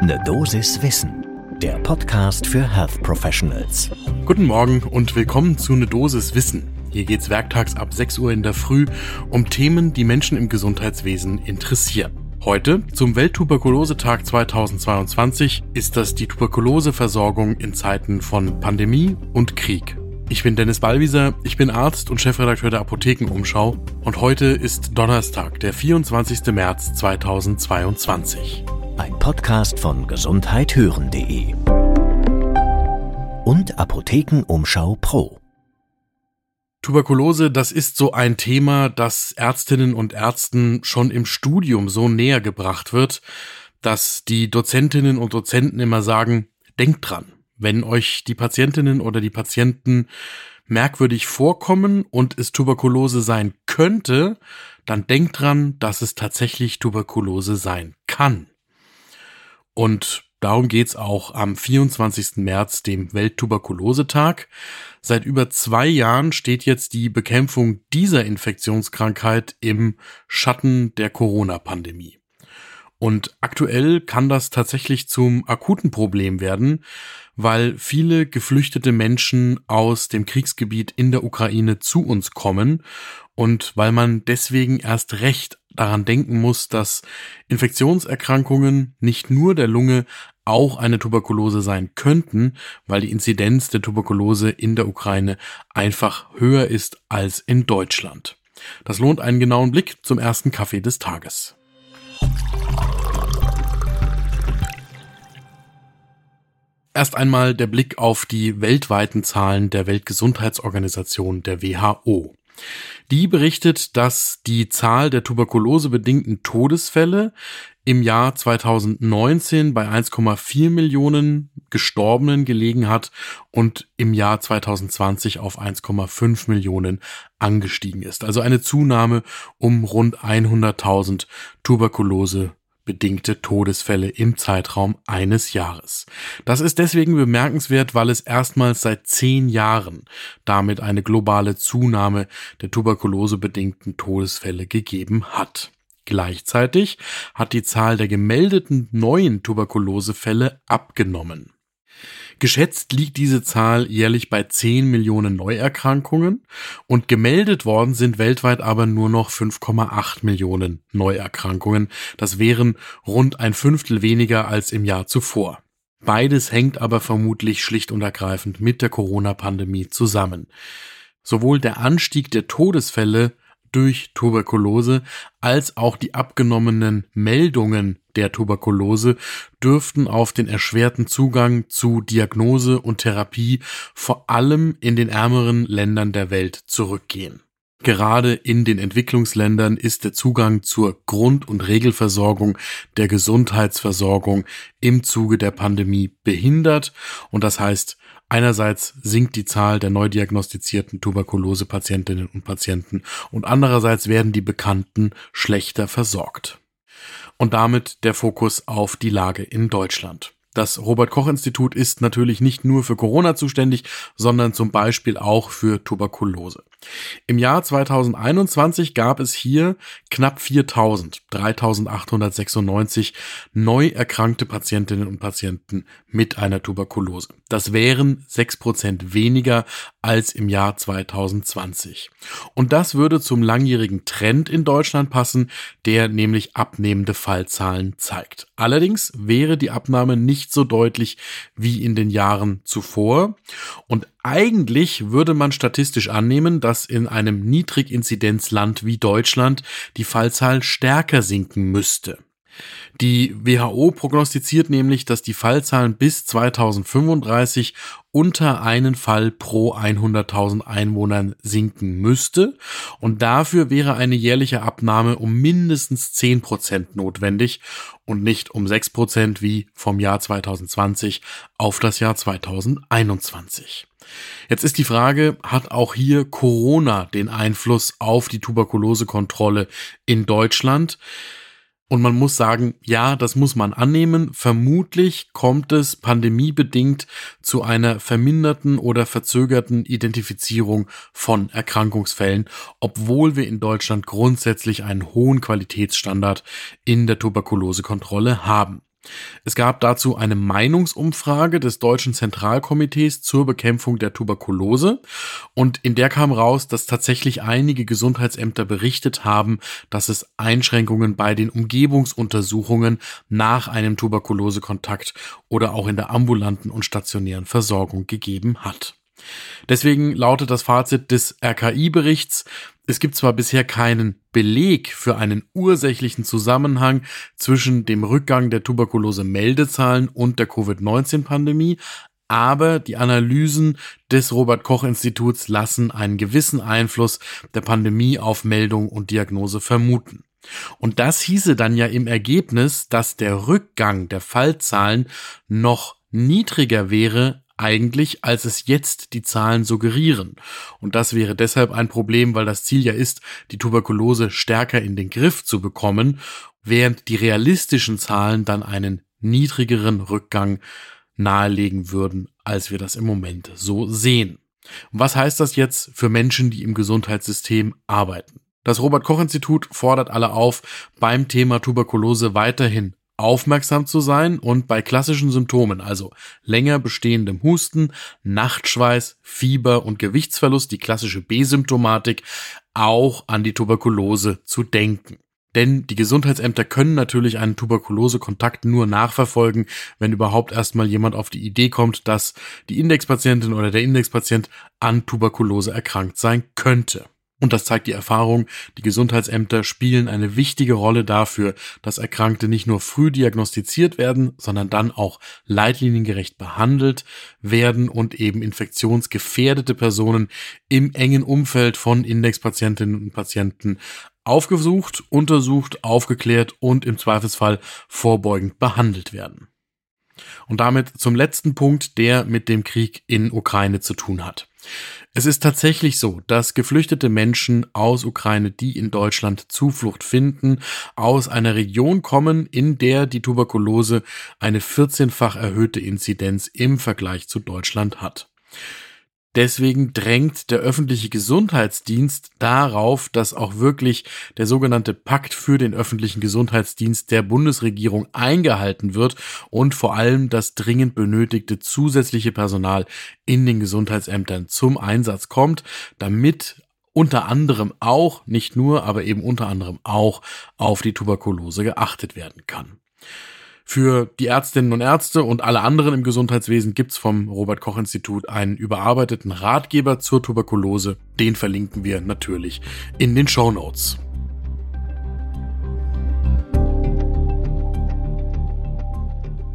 Ne Dosis Wissen, der Podcast für Health Professionals. Guten Morgen und willkommen zu Ne Dosis Wissen. Hier geht's werktags ab 6 Uhr in der Früh um Themen, die Menschen im Gesundheitswesen interessieren. Heute, zum Welttuberkulosetag 2022, ist das die Tuberkuloseversorgung in Zeiten von Pandemie und Krieg. Ich bin Dennis Ballwieser, ich bin Arzt und Chefredakteur der Apothekenumschau und heute ist Donnerstag, der 24. März 2022. Ein Podcast von gesundheithören.de und Apothekenumschau Pro. Tuberkulose, das ist so ein Thema, das Ärztinnen und Ärzten schon im Studium so näher gebracht wird, dass die Dozentinnen und Dozenten immer sagen, denkt dran, wenn euch die Patientinnen oder die Patienten merkwürdig vorkommen und es Tuberkulose sein könnte, dann denkt dran, dass es tatsächlich Tuberkulose sein kann. Und darum geht's auch am 24. März, dem Welttuberkulosetag. Seit über zwei Jahren steht jetzt die Bekämpfung dieser Infektionskrankheit im Schatten der Corona-Pandemie. Und aktuell kann das tatsächlich zum akuten Problem werden, weil viele geflüchtete Menschen aus dem Kriegsgebiet in der Ukraine zu uns kommen und weil man deswegen erst recht daran denken muss, dass Infektionserkrankungen nicht nur der Lunge auch eine Tuberkulose sein könnten, weil die Inzidenz der Tuberkulose in der Ukraine einfach höher ist als in Deutschland. Das lohnt einen genauen Blick zum ersten Kaffee des Tages. Erst einmal der Blick auf die weltweiten Zahlen der Weltgesundheitsorganisation der WHO. Die berichtet, dass die Zahl der tuberkulosebedingten Todesfälle im Jahr 2019 bei 1,4 Millionen Gestorbenen gelegen hat und im Jahr 2020 auf 1,5 Millionen angestiegen ist. Also eine Zunahme um rund 100.000 Tuberkulose bedingte Todesfälle im Zeitraum eines Jahres. Das ist deswegen bemerkenswert, weil es erstmals seit zehn Jahren damit eine globale Zunahme der tuberkulosebedingten Todesfälle gegeben hat. Gleichzeitig hat die Zahl der gemeldeten neuen Tuberkulosefälle abgenommen. Geschätzt liegt diese Zahl jährlich bei 10 Millionen Neuerkrankungen und gemeldet worden sind weltweit aber nur noch 5,8 Millionen Neuerkrankungen. Das wären rund ein Fünftel weniger als im Jahr zuvor. Beides hängt aber vermutlich schlicht und ergreifend mit der Corona-Pandemie zusammen. Sowohl der Anstieg der Todesfälle durch Tuberkulose als auch die abgenommenen Meldungen der Tuberkulose dürften auf den erschwerten Zugang zu Diagnose und Therapie vor allem in den ärmeren Ländern der Welt zurückgehen. Gerade in den Entwicklungsländern ist der Zugang zur Grund- und Regelversorgung der Gesundheitsversorgung im Zuge der Pandemie behindert und das heißt, Einerseits sinkt die Zahl der neu diagnostizierten Tuberkulose-Patientinnen und Patienten und andererseits werden die Bekannten schlechter versorgt. Und damit der Fokus auf die Lage in Deutschland. Das Robert Koch Institut ist natürlich nicht nur für Corona zuständig, sondern zum Beispiel auch für Tuberkulose. Im Jahr 2021 gab es hier knapp 4000, 3896 neu erkrankte Patientinnen und Patienten mit einer Tuberkulose. Das wären 6% weniger als im Jahr 2020. Und das würde zum langjährigen Trend in Deutschland passen, der nämlich abnehmende Fallzahlen zeigt. Allerdings wäre die Abnahme nicht so deutlich wie in den Jahren zuvor. Und eigentlich würde man statistisch annehmen, dass in einem Niedriginzidenzland wie Deutschland die Fallzahl stärker sinken müsste. Die WHO prognostiziert nämlich, dass die Fallzahlen bis 2035 unter einen Fall pro 100.000 Einwohnern sinken müsste und dafür wäre eine jährliche Abnahme um mindestens 10 Prozent notwendig und nicht um 6 Prozent wie vom Jahr 2020 auf das Jahr 2021. Jetzt ist die Frage, hat auch hier Corona den Einfluss auf die Tuberkulosekontrolle in Deutschland? Und man muss sagen, ja, das muss man annehmen. Vermutlich kommt es pandemiebedingt zu einer verminderten oder verzögerten Identifizierung von Erkrankungsfällen, obwohl wir in Deutschland grundsätzlich einen hohen Qualitätsstandard in der Tuberkulosekontrolle haben. Es gab dazu eine Meinungsumfrage des Deutschen Zentralkomitees zur Bekämpfung der Tuberkulose und in der kam raus, dass tatsächlich einige Gesundheitsämter berichtet haben, dass es Einschränkungen bei den Umgebungsuntersuchungen nach einem Tuberkulosekontakt oder auch in der ambulanten und stationären Versorgung gegeben hat. Deswegen lautet das Fazit des RKI-Berichts, es gibt zwar bisher keinen Beleg für einen ursächlichen Zusammenhang zwischen dem Rückgang der Tuberkulose-Meldezahlen und der Covid-19-Pandemie, aber die Analysen des Robert Koch Instituts lassen einen gewissen Einfluss der Pandemie auf Meldung und Diagnose vermuten. Und das hieße dann ja im Ergebnis, dass der Rückgang der Fallzahlen noch niedriger wäre eigentlich, als es jetzt die Zahlen suggerieren. Und das wäre deshalb ein Problem, weil das Ziel ja ist, die Tuberkulose stärker in den Griff zu bekommen, während die realistischen Zahlen dann einen niedrigeren Rückgang nahelegen würden, als wir das im Moment so sehen. Und was heißt das jetzt für Menschen, die im Gesundheitssystem arbeiten? Das Robert Koch Institut fordert alle auf, beim Thema Tuberkulose weiterhin aufmerksam zu sein und bei klassischen Symptomen, also länger bestehendem Husten, Nachtschweiß, Fieber und Gewichtsverlust, die klassische B-Symptomatik, auch an die Tuberkulose zu denken. Denn die Gesundheitsämter können natürlich einen Tuberkulosekontakt nur nachverfolgen, wenn überhaupt erstmal jemand auf die Idee kommt, dass die Indexpatientin oder der Indexpatient an Tuberkulose erkrankt sein könnte. Und das zeigt die Erfahrung, die Gesundheitsämter spielen eine wichtige Rolle dafür, dass Erkrankte nicht nur früh diagnostiziert werden, sondern dann auch leitliniengerecht behandelt werden und eben infektionsgefährdete Personen im engen Umfeld von Indexpatientinnen und Patienten aufgesucht, untersucht, aufgeklärt und im Zweifelsfall vorbeugend behandelt werden. Und damit zum letzten Punkt, der mit dem Krieg in Ukraine zu tun hat. Es ist tatsächlich so, dass geflüchtete Menschen aus Ukraine, die in Deutschland Zuflucht finden, aus einer Region kommen, in der die Tuberkulose eine 14-fach erhöhte Inzidenz im Vergleich zu Deutschland hat. Deswegen drängt der öffentliche Gesundheitsdienst darauf, dass auch wirklich der sogenannte Pakt für den öffentlichen Gesundheitsdienst der Bundesregierung eingehalten wird und vor allem das dringend benötigte zusätzliche Personal in den Gesundheitsämtern zum Einsatz kommt, damit unter anderem auch, nicht nur, aber eben unter anderem auch auf die Tuberkulose geachtet werden kann. Für die Ärztinnen und Ärzte und alle anderen im Gesundheitswesen gibt's vom Robert Koch Institut einen überarbeiteten Ratgeber zur Tuberkulose. Den verlinken wir natürlich in den Show Notes.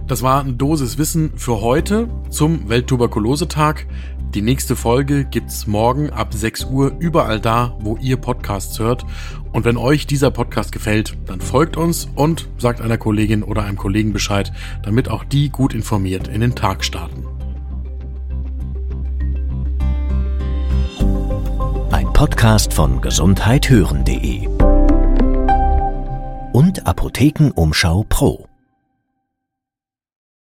Das war ein Dosis Wissen für heute zum Welttuberkulosetag. Die nächste Folge gibt's morgen ab 6 Uhr überall da, wo ihr Podcasts hört. Und wenn euch dieser Podcast gefällt, dann folgt uns und sagt einer Kollegin oder einem Kollegen Bescheid, damit auch die gut informiert in den Tag starten. Ein Podcast von gesundheithören.de und Apothekenumschau Pro.